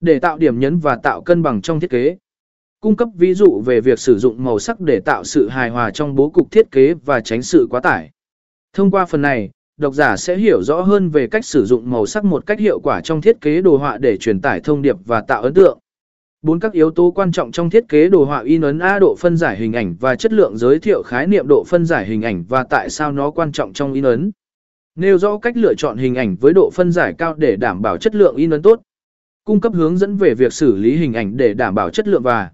Để tạo điểm nhấn và tạo cân bằng trong thiết kế. Cung cấp ví dụ về việc sử dụng màu sắc để tạo sự hài hòa trong bố cục thiết kế và tránh sự quá tải. Thông qua phần này, độc giả sẽ hiểu rõ hơn về cách sử dụng màu sắc một cách hiệu quả trong thiết kế đồ họa để truyền tải thông điệp và tạo ấn tượng. Bốn các yếu tố quan trọng trong thiết kế đồ họa in ấn A độ phân giải hình ảnh và chất lượng giới thiệu khái niệm độ phân giải hình ảnh và tại sao nó quan trọng trong in ấn. Nêu rõ cách lựa chọn hình ảnh với độ phân giải cao để đảm bảo chất lượng in ấn tốt. Cung cấp hướng dẫn về việc xử lý hình ảnh để đảm bảo chất lượng và